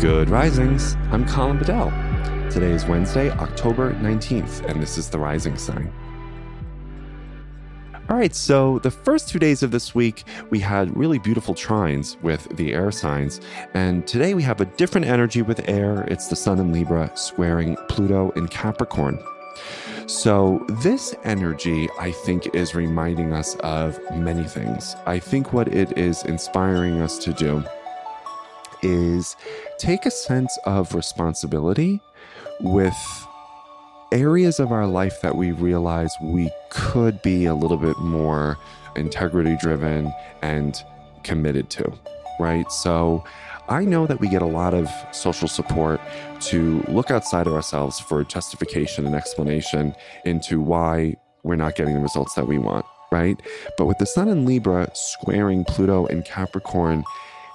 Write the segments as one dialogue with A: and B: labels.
A: Good Risings. I'm Colin Bedell. Today is Wednesday, October 19th, and this is the Rising Sign. All right, so the first two days of this week, we had really beautiful trines with the air signs. And today we have a different energy with air. It's the Sun in Libra squaring Pluto in Capricorn. So, this energy, I think, is reminding us of many things. I think what it is inspiring us to do is take a sense of responsibility with areas of our life that we realize we could be a little bit more integrity driven and committed to, right? So I know that we get a lot of social support to look outside of ourselves for justification and explanation into why we're not getting the results that we want, right? But with the Sun in Libra squaring Pluto and Capricorn,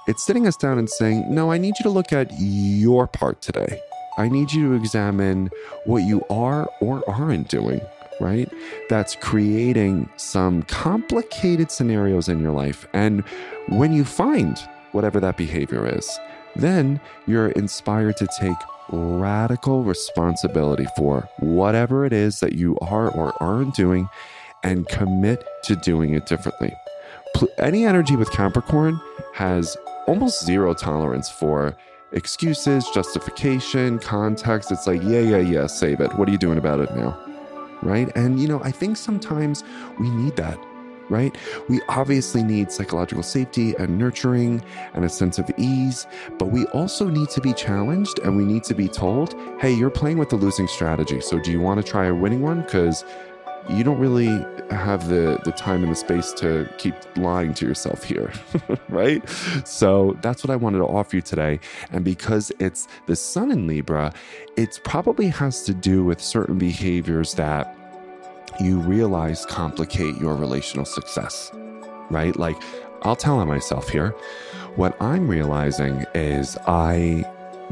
A: it's sitting us down and saying, No, I need you to look at your part today. I need you to examine what you are or aren't doing, right? That's creating some complicated scenarios in your life. And when you find whatever that behavior is, then you're inspired to take radical responsibility for whatever it is that you are or aren't doing and commit to doing it differently. Any energy with Capricorn has almost zero tolerance for excuses, justification, context. It's like, yeah, yeah, yeah, save it. What are you doing about it now? Right. And, you know, I think sometimes we need that right? We obviously need psychological safety and nurturing and a sense of ease, but we also need to be challenged and we need to be told, hey, you're playing with the losing strategy. So do you want to try a winning one? Because you don't really have the the time and the space to keep lying to yourself here right so that's what i wanted to offer you today and because it's the sun in libra it probably has to do with certain behaviors that you realize complicate your relational success, right? Like, I'll tell on myself here. What I'm realizing is I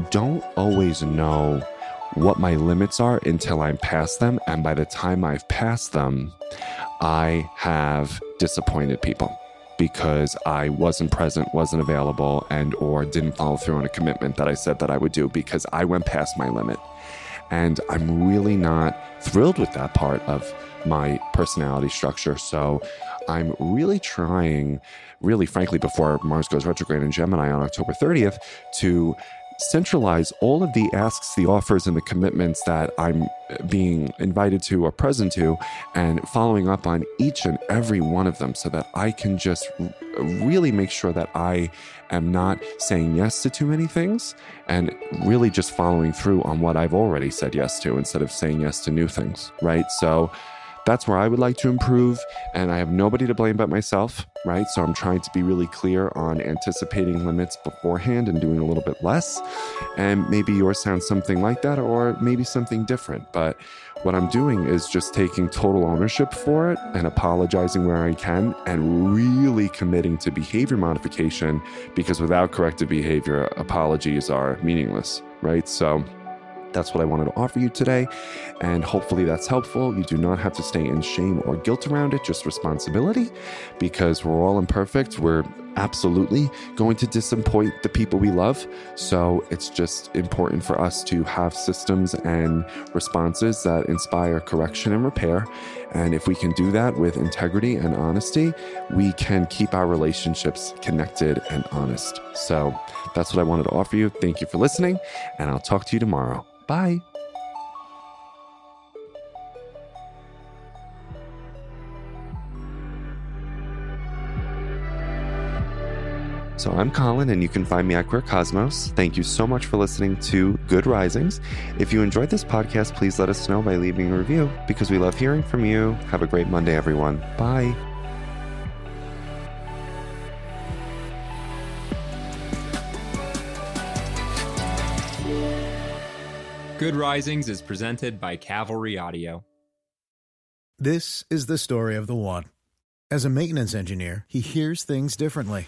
A: don't always know what my limits are until I'm past them. And by the time I've passed them, I have disappointed people because I wasn't present, wasn't available, and or didn't follow through on a commitment that I said that I would do because I went past my limit. And I'm really not thrilled with that part of my personality structure. So I'm really trying, really frankly, before Mars goes retrograde in Gemini on October 30th, to centralize all of the asks, the offers, and the commitments that I'm being invited to or present to, and following up on each and every one of them so that I can just really make sure that I am not saying yes to too many things and really just following through on what I've already said yes to instead of saying yes to new things, right? So, that's where I would like to improve. And I have nobody to blame but myself, right? So I'm trying to be really clear on anticipating limits beforehand and doing a little bit less. And maybe yours sounds something like that, or maybe something different. But what I'm doing is just taking total ownership for it and apologizing where I can and really committing to behavior modification because without corrective behavior, apologies are meaningless, right? So, that's what I wanted to offer you today. And hopefully that's helpful. You do not have to stay in shame or guilt around it, just responsibility because we're all imperfect. We're absolutely going to disappoint the people we love. So it's just important for us to have systems and responses that inspire correction and repair. And if we can do that with integrity and honesty, we can keep our relationships connected and honest. So that's what I wanted to offer you. Thank you for listening, and I'll talk to you tomorrow. Bye. So I'm Colin, and you can find me at Queer Cosmos. Thank you so much for listening to Good Risings. If you enjoyed this podcast, please let us know by leaving a review because we love hearing from you. Have a great Monday, everyone. Bye.
B: Good Risings is presented by Cavalry Audio.
C: This is the story of the one. As a maintenance engineer, he hears things differently.